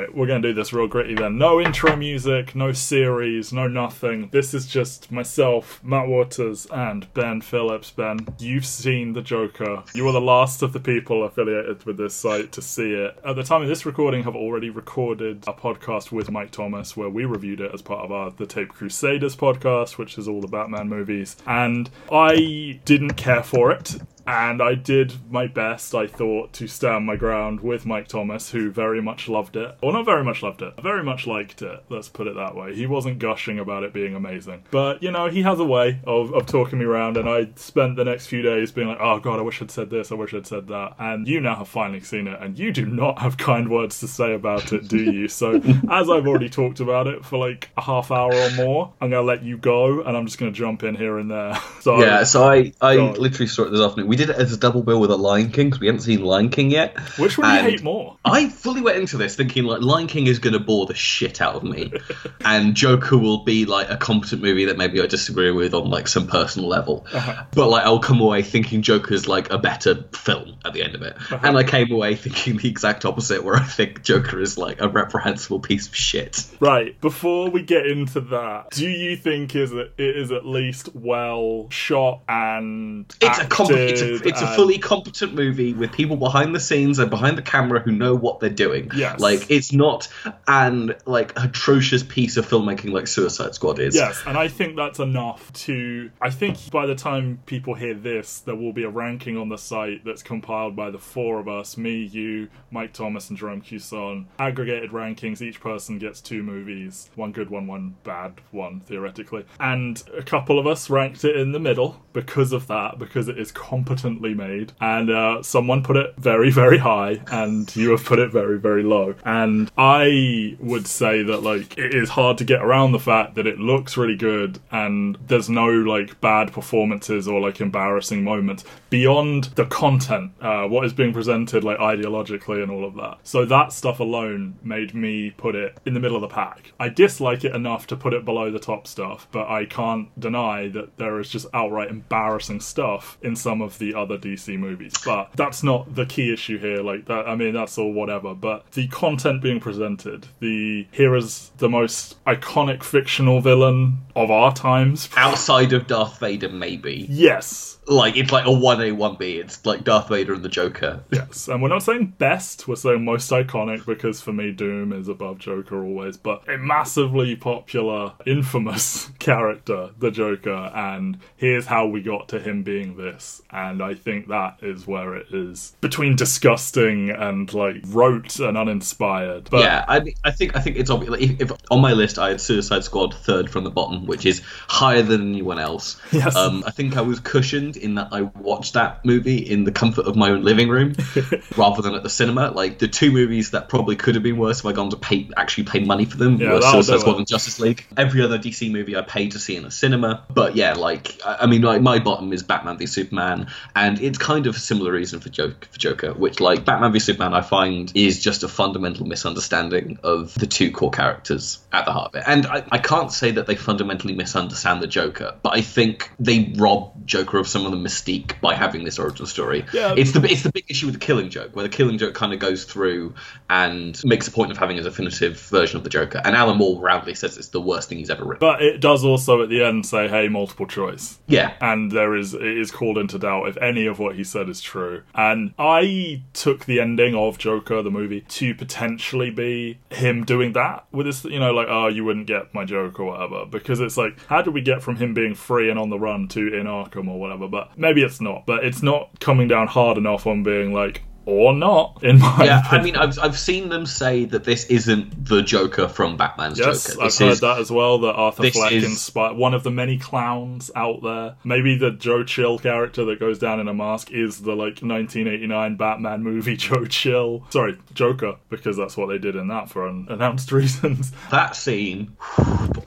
right, we're going to do this real gritty then. No intro music, no series, no nothing. This is just myself, Matt Waters, and Ben Phillips. Ben, you've seen The Joker. You were the last of the people affiliated with this site to see it. At the time of this recording, have already recorded a podcast with Mike Thomas where we reviewed it as part of our The Tape Crusaders podcast, which is all the Batman movies. And I didn't care for it and I did my best, I thought, to stand my ground with Mike Thomas, who very much loved it. Or not very much loved it, very much liked it, let's put it that way. He wasn't gushing about it being amazing. But, you know, he has a way of, of talking me around, and I spent the next few days being like, oh god, I wish I'd said this, I wish I'd said that. And you now have finally seen it, and you do not have kind words to say about it, do you? So, as I've already talked about it for like a half hour or more, I'm going to let you go, and I'm just going to jump in here and there. So, yeah, so I, I literally it this afternoon. We did it as a double bill with a Lion King because we hadn't seen Lion King yet. Which one do you hate more? I fully went into this thinking like Lion King is going to bore the shit out of me, and Joker will be like a competent movie that maybe I disagree with on like some personal level, uh-huh. but like I'll come away thinking Joker's like a better film at the end of it, uh-huh. and I came away thinking the exact opposite, where I think Joker is like a reprehensible piece of shit. Right. Before we get into that, do you think is it, it is at least well shot and it's a, com- it's a it's a um, fully competent movie with people behind the scenes and behind the camera who know what they're doing. Yes. Like it's not an like atrocious piece of filmmaking like Suicide Squad is. Yes, and I think that's enough to I think by the time people hear this, there will be a ranking on the site that's compiled by the four of us, me, you, Mike Thomas, and Jerome Cuson. Aggregated rankings, each person gets two movies. One good one, one bad one, theoretically. And a couple of us ranked it in the middle because of that, because it is competently made, and uh, someone put it very, very high, and you have put it very, very low. And I would say that like it is hard to get around the fact that it looks really good, and there's no like bad performances or like embarrassing moments beyond the content, uh, what is being presented like ideologically and all of that. So that stuff alone made me put it in the middle of the pack. I dislike it enough to put it below the top stuff, but I can't deny that there is just outright embarrassing stuff in some of the other DC movies. But that's not the key issue here. Like that, I mean, that's all whatever. But the content being presented, the here is the most iconic fictional villain of our times, outside of Darth Vader, maybe. Yes, like it's like a one A one B. It's like Darth Vader and the Joker. yes, and we're not saying best. We're saying most iconic because for me, Doom is above Joker always. But a massively popular, infamous character, the Joker, and here's how we got to him being this. And I think that is where it is between disgusting and like rote and uninspired. But yeah, I, I think I think it's obvious. Like, if, if, on my list I had Suicide Squad third from the bottom, which is higher than anyone else. Yes. Um, I think I was cushioned in that I watched that movie in the comfort of my own living room rather than at the cinema. Like the two movies that probably could have been worse if I gone to pay actually pay money for them yeah, were Suicide Squad and Justice League. Every other DC movie I paid to see in a cinema. But yeah, like I, I mean, like my bottom is Batman v Superman, and it's kind of a similar reason for Joker, for Joker, which like Batman v Superman I find is just a fundamental misunderstanding of the two core characters at the heart of it. And I, I can't say that they fundamentally misunderstand the Joker, but I think they rob Joker of some of the mystique by having this origin story. Yeah. It's the it's the big issue with the Killing Joke, where the Killing Joke kind of goes through and makes a point of having a definitive version of the Joker. And Alan Moore roundly says it's the worst thing he's ever written. But it does also at the end say, "Hey, multiple choice." Yeah. And there is it is called into doubt if any of what he said is true. And I took the ending of Joker the movie to potentially be him doing that with this, you know, like, oh, you wouldn't get my joke or whatever, because it's like, how did we get from him being free and on the run to in Arkham or whatever? But maybe it's not. But it's not coming down hard enough on being like, or not. In my yeah, opinion. I mean, I've I've seen them say that this isn't the Joker from Batman's yes, Joker. I've This heard is- that as well. That Arthur Fleck is- inspired one of the many clowns out there. Maybe the Joe Chill character that goes down in a mask is the like 1989 Batman movie Joe Chill. Sorry, Joker, because that's what they did in that for unannounced reasons. That scene,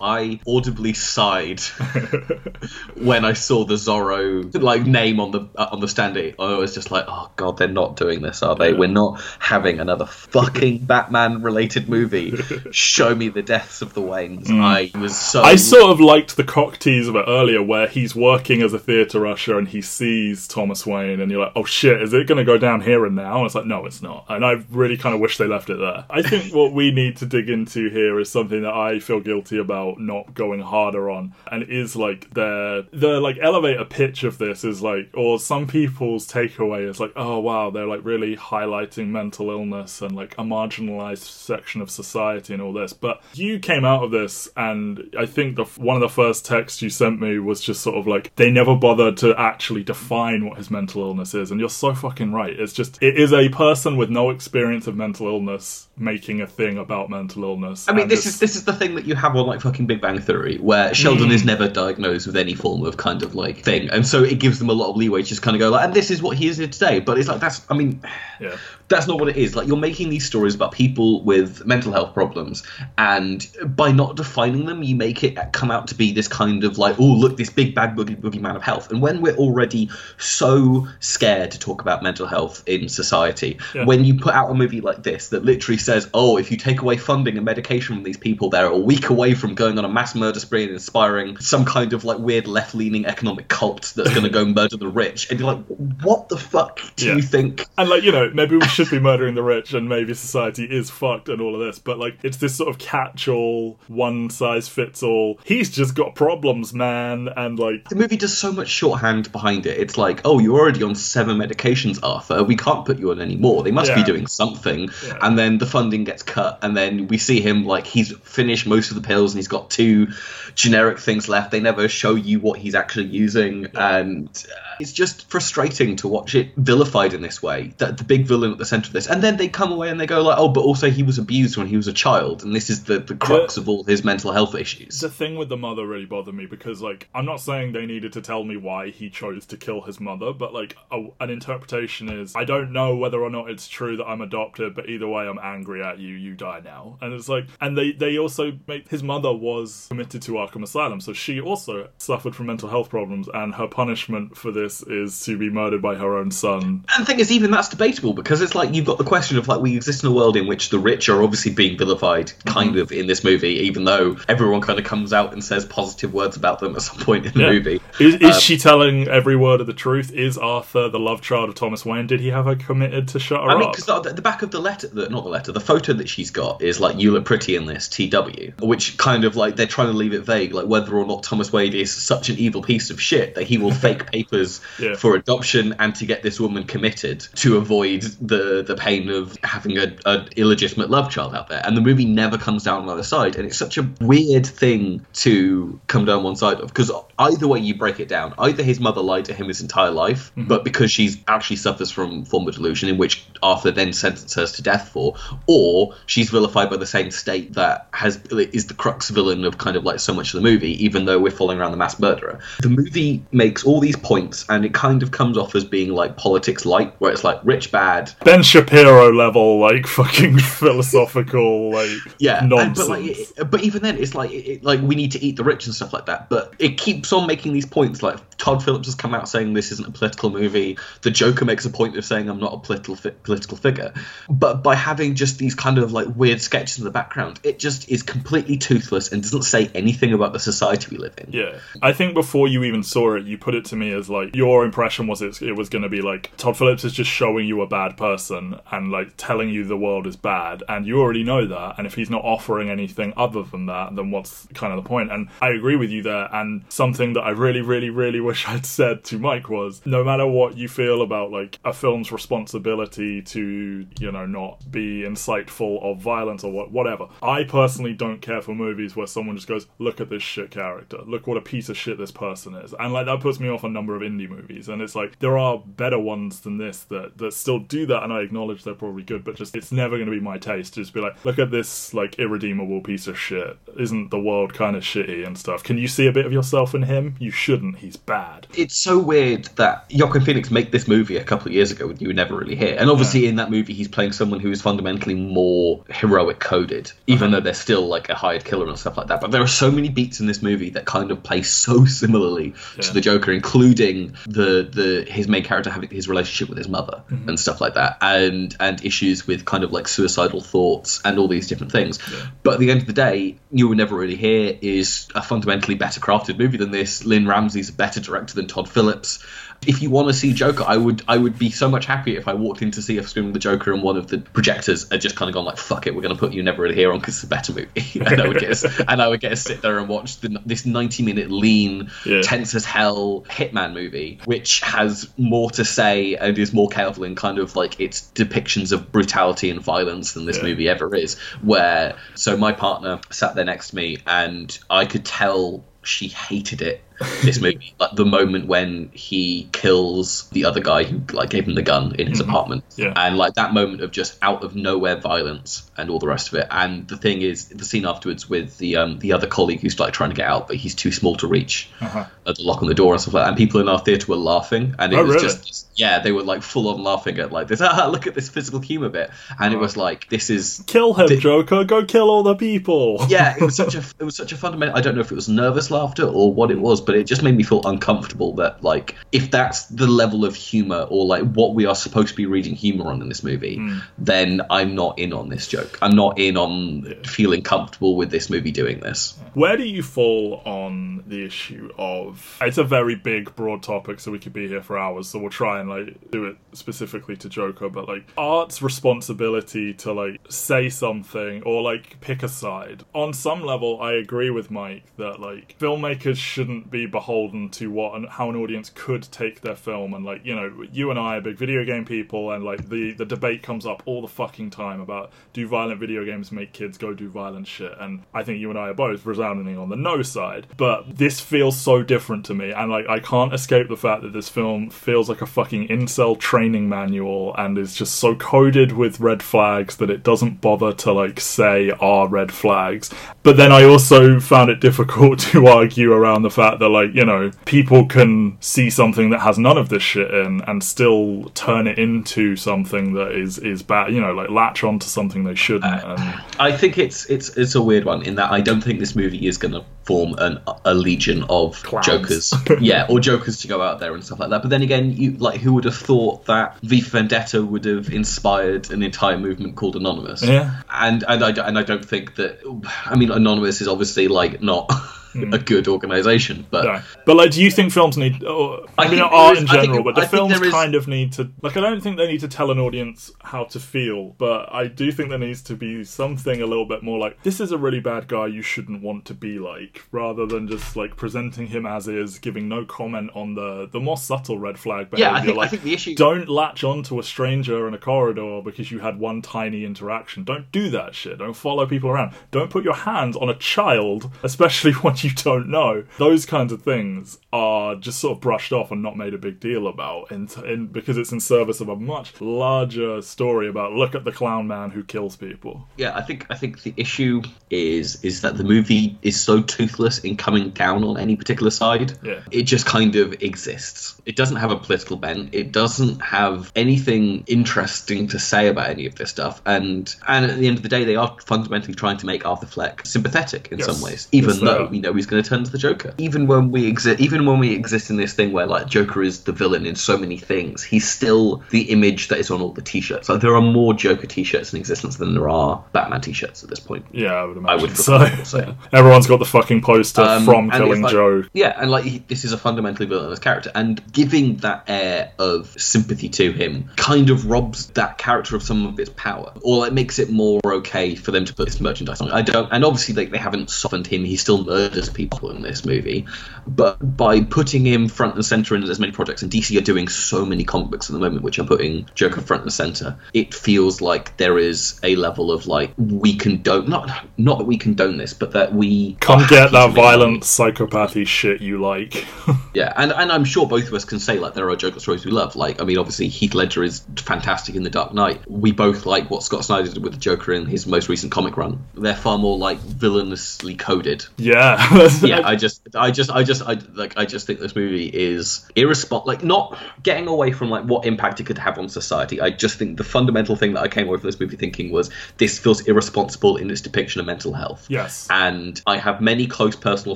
I audibly sighed when I saw the Zorro like name on the uh, on the standee. I was just like, oh god, they're not doing this. This, are they? Yeah. We're not having another fucking Batman related movie. Show me the deaths of the Waynes. Mm. I was so. I sort of liked the cock tease of it earlier, where he's working as a theatre usher and he sees Thomas Wayne, and you're like, oh shit, is it going to go down here and now? And it's like, no, it's not. And I really kind of wish they left it there. I think what we need to dig into here is something that I feel guilty about not going harder on, and is like the the like elevator pitch of this is like, or some people's takeaway is like, oh wow, they're like really highlighting mental illness and like a marginalized section of society and all this. But you came out of this, and I think the one of the first texts you sent me was just sort of like they never bothered to actually define what his mental illness is, and you're so fucking right. It's just it is a person with no experience of mental illness making a thing about mental illness. I mean, this is this is the thing that you have on like fucking Big Bang Theory, where Sheldon mm. is never diagnosed with any form of kind of like thing, and so it gives them a lot of leeway to just kind of go like, and this is what he is here today. But it's like that's, I mean, yeah. That's not what it is. Like you're making these stories about people with mental health problems, and by not defining them, you make it come out to be this kind of like, oh look, this big bad boogie boogie man of health. And when we're already so scared to talk about mental health in society, yeah. when you put out a movie like this that literally says, oh, if you take away funding and medication from these people, they're a week away from going on a mass murder spree and inspiring some kind of like weird left leaning economic cult that's going to go murder the rich. And you're like, what the fuck do yeah. you think? And like, you know, maybe we should be murdering the rich and maybe society is fucked and all of this, but like, it's this sort of catch all, one size fits all. He's just got problems, man. And like, the movie does so much shorthand behind it. It's like, oh, you're already on seven medications, Arthur. We can't put you on any more. They must yeah. be doing something. Yeah. And then the funding gets cut, and then we see him like he's finished most of the pills and he's got two generic things left. They never show you what he's actually using, and uh, it's just frustrating to watch it vilified in this way. That the big villain at the center of this, and then they come away and they go like, "Oh, but also he was abused when he was a child, and this is the the crux of all his mental health issues." The thing with the mother really bothered me because, like, I'm not saying they needed to tell me why he chose to kill his mother, but like, a, an interpretation is, I don't know whether or not it's true that I'm adopted, but either way, I'm angry at you. You die now, and it's like, and they they also make his mother was committed to Arkham Asylum, so she also suffered from mental health problems, and her punishment for this is to be murdered by her own son. And the thing is, even that's debatable because it's like you've got the question of like we exist in a world in which the rich are obviously being vilified, kind mm-hmm. of in this movie, even though everyone kind of comes out and says positive words about them at some point in the yeah. movie. Is, is um, she telling every word of the truth? Is Arthur the love child of Thomas Wayne? Did he have her committed to shut her I mean, because the, the, back of the letter, the, not the letter, the photo that she's got is like "You look pretty in this, TW," which kind of like they're trying to leave it vague, like whether or not Thomas Wayne is such an evil piece of shit that he will fake papers yeah. for adoption and to get this woman committed to avoid the the pain of having a, a illegitimate love child out there. And the movie never comes down on the other side, and it's such a weird thing to come down one side of because either way you break it down, either his mother lied to him his entire life, mm-hmm. but because she's actually suffers from form of delusion, in which Arthur then sentences her to death for, or she's vilified by the same state that has is the crux villain of kind of like so much of the movie, even though we're following around the mass murderer. The movie makes all these points, and it kind of comes off as being like politics light, where it's like rich bad, Ben Shapiro level, like fucking philosophical, like yeah, nonsense. And, but like, but even then, it's like it, like we need to eat the rich and stuff like that. But it keeps on making these points. Like Todd Phillips has come out saying this isn't a political movie. The Joker makes a point of saying I'm not a political fi- political figure. But by having just these kind of like weird sketches in the background, it just is completely toothless and doesn't say anything about the society we live in. Yeah, I think before you even saw it, you put it to me as like your impression was it, it was going to be like Todd Phillips is just showing you a bad person and like telling you the world is bad, and you already know that. And if he's not offering anything other than that, then what's kind of the point? And I agree with you there. And something that I really, really, really wish I'd said to Mike was no matter what you feel about like a film's responsibility to, you know, not be insightful of violence or what, whatever. I personally don't care for movies where someone just goes, look at this shit character, look what a piece of shit this person is. And like that puts me off a number of indie movies. And it's like there are better ones than this that, that still do that. And I acknowledge they're probably good, but just it's never going to be my taste to just be like, look at this like irredeemable piece of shit. Isn't the world kind of shitty and stuff? Can you see a bit of yourself in him? You shouldn't. He's bad. It's so weird that Joaquin Phoenix make this movie a couple of years ago and you were never really here. And obviously yeah. in that movie he's playing someone who is fundamentally more heroic coded, even uh-huh. though they're still like a hired killer and stuff like that. But there are so many beats in this movie that kind of play so similarly yeah. to the Joker, including the the his main character having his relationship with his mother mm-hmm. and stuff like that. And and issues with kind of like suicidal thoughts and all these different things. Yeah. But at the end of the day, You Were Never Really Here is a fundamentally better crafted movie than this. Lynne Ramsay's a better director than Todd Phillips if you want to see Joker, I would I would be so much happier if I walked in to see a Screaming the Joker and one of the projectors had just kind of gone like, "Fuck it, we're going to put you Never Really Here on because it's a better movie," and I would get a, and I would get to sit there and watch the, this ninety minute lean, yeah. tense as hell Hitman movie, which has more to say and is more careful in kind of like its depictions of brutality and violence than this yeah. movie ever is. Where so my partner sat there next to me and I could tell she hated it this movie. like the moment when he kills the other guy who like gave him the gun in his mm-hmm. apartment, yeah. and like that moment of just out of nowhere violence and all the rest of it. And the thing is, the scene afterwards with the um, the other colleague who's like trying to get out, but he's too small to reach uh-huh. the lock on the door and stuff like that. And people in our theater were laughing, and it oh, was really? just yeah, they were like full on laughing at like this. Ah, look at this physical humor bit, and oh. it was like this is kill him, th- Joker, go kill all the people. yeah, it was such a it was such a fundamental. I don't know if it was nervous laughter or what it was, but it just made me feel uncomfortable that like if that's the level of humor or like what we are supposed to be reading humor on in this movie, mm. then I'm not in on this joke. I'm not in on feeling comfortable with this movie doing this. Where do you fall on the issue of it's a very big broad topic so we could be here for hours so we'll try and like do it specifically to Joker but like art's responsibility to like say something or like pick a side. On some level I agree with Mike that like filmmakers shouldn't be beholden to what and how an audience could take their film. And like you know you and I are big video game people and like the the debate comes up all the fucking time about do violent video games make kids go do violent shit? And I think you and I are both resoundingly on the no side. But this feels so different to me. And like I can't escape the fact that this film feels like a fucking incel training manual and is just so coded with red flags that it doesn't bother to like say are red flags. But then I also found it difficult to argue around the fact that like you know people can see something that has none of this shit in and still turn it into something that is is bad you know like latch onto something they shouldn't uh, and... I think it's it's it's a weird one in that I don't think this movie is going to form an, a legion of Clowns. jokers. Yeah or jokers to go out there and stuff like that. But then again you like who would have thought that V Vendetta would have inspired an entire movement called Anonymous? Yeah. And and I, and I don't think that I mean Anonymous is obviously like not mm. a good organization. But but like, do you think films need? Or, I, I mean, art is, in general, but the films kind of need to. Like, I don't think they need to tell an audience how to feel, but I do think there needs to be something a little bit more like this is a really bad guy you shouldn't want to be like, rather than just like presenting him as is, giving no comment on the the more subtle red flag behavior. Yeah, I think, like, I think the issue. Don't latch on to a stranger in a corridor because you had one tiny interaction. Don't do that shit. Don't follow people around. Don't put your hands on a child, especially when you don't know. Those kinds of things are just sort of brushed off and not made a big deal about, and, in, because it's in service of a much larger story about look at the clown man who kills people. Yeah, I think I think the issue is is that the movie is so toothless in coming down on any particular side. Yeah. It just kind of exists. It doesn't have a political bent. It doesn't have anything interesting to say about any of this stuff. And and at the end of the day, they are fundamentally trying to make Arthur Fleck sympathetic in yes. some ways, even yes, though you know he's going to turn to the Joker. Even when we exist, even when we exist in this thing where like Joker is the villain in so many things, he's still the image that is on all the T-shirts. Like there are more Joker T-shirts in existence than there are Batman T-shirts at this point. Yeah, I would imagine. I would so. Yeah. Everyone's got the fucking poster um, from Killing like, Joe. Yeah, and like he, this is a fundamentally villainous character, and giving that air of sympathy to him kind of robs that character of some of its power, or it makes it more okay for them to put this merchandise on. I don't, and obviously like they haven't softened him. He still murders people in this movie, but by putting him front and center in as many projects, and DC are doing so many comic books at the moment which are putting Joker front and center, it feels like there is a level of like we condone not not that we condone this, but that we can't get that violent psychopathy shit you like. yeah, and and I'm sure both of us can say like there are Joker stories we love. Like I mean, obviously Heath Ledger is fantastic in The Dark Knight. We both like what Scott Snyder did with the Joker in his most recent comic run. They're far more like villainously coded. Yeah, yeah. I just, I just, I just, I like, I just think this movie is irresponsible. Like, not getting away from like what impact it could have on society. I just think the fundamental thing that I came away from this movie thinking was this feels irresponsible in its depiction of mental health. Yes, and I have many close personal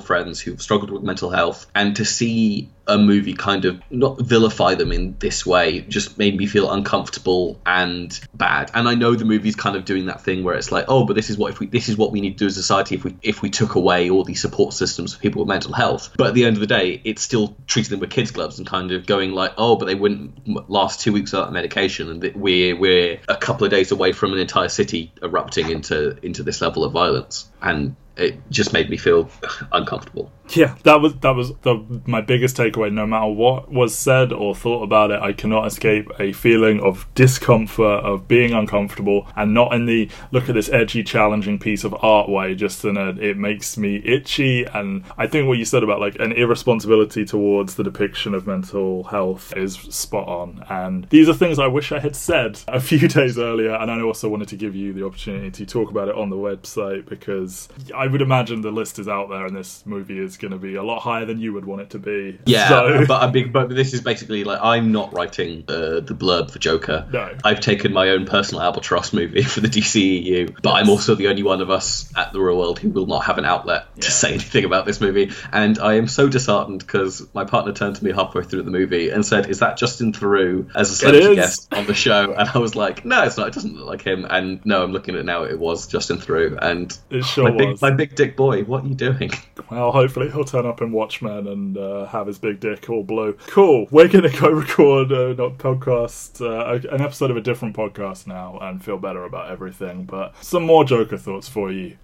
friends who've struggled with mental health, and to see a movie kind of not vilify them in this way just made me feel uncomfortable and bad. And I know the movie's kind of doing that thing where it's like, oh, but this is what if we this is what we need to do as a society if we if we took away all these support systems for people with mental health. But at the end of the day, it's still treating them with kids gloves and kind of going like, oh, but they wouldn't last two weeks without medication, and we're we're a couple of days away from an entire city erupting into into this level of violence. And it just made me feel uncomfortable. Yeah, that was that was the, my biggest takeaway. No matter what was said or thought about it, I cannot escape a feeling of discomfort, of being uncomfortable, and not in the look at this edgy, challenging piece of art way. Just in a, it makes me itchy, and I think what you said about like an irresponsibility towards the depiction of mental health is spot on. And these are things I wish I had said a few days earlier, and I also wanted to give you the opportunity to talk about it on the website because I would imagine the list is out there, and this movie is going to be a lot higher than you would want it to be. Yeah, so... but I mean, but this is basically like I'm not writing the the blurb for Joker. No, I've taken my own personal albatross movie for the DCEU, but yes. I'm also the only one of us at the real world who will not have an outlet yeah. to say anything about this movie, and I am so disheartened because my partner turned to me halfway through the movie and said, "Is that Justin Theroux as a celebrity guest on the show?" And I was like, "No, it's not. It doesn't look like him." And no, I'm looking at it now. It was Justin Theroux, and it sure my was. Big, my big dick boy. What are you doing? Well, hopefully he'll turn up in Watchmen and uh, have his big dick all blue. Cool. We're gonna go record a podcast, uh, an episode of a different podcast now, and feel better about everything. But some more Joker thoughts for you.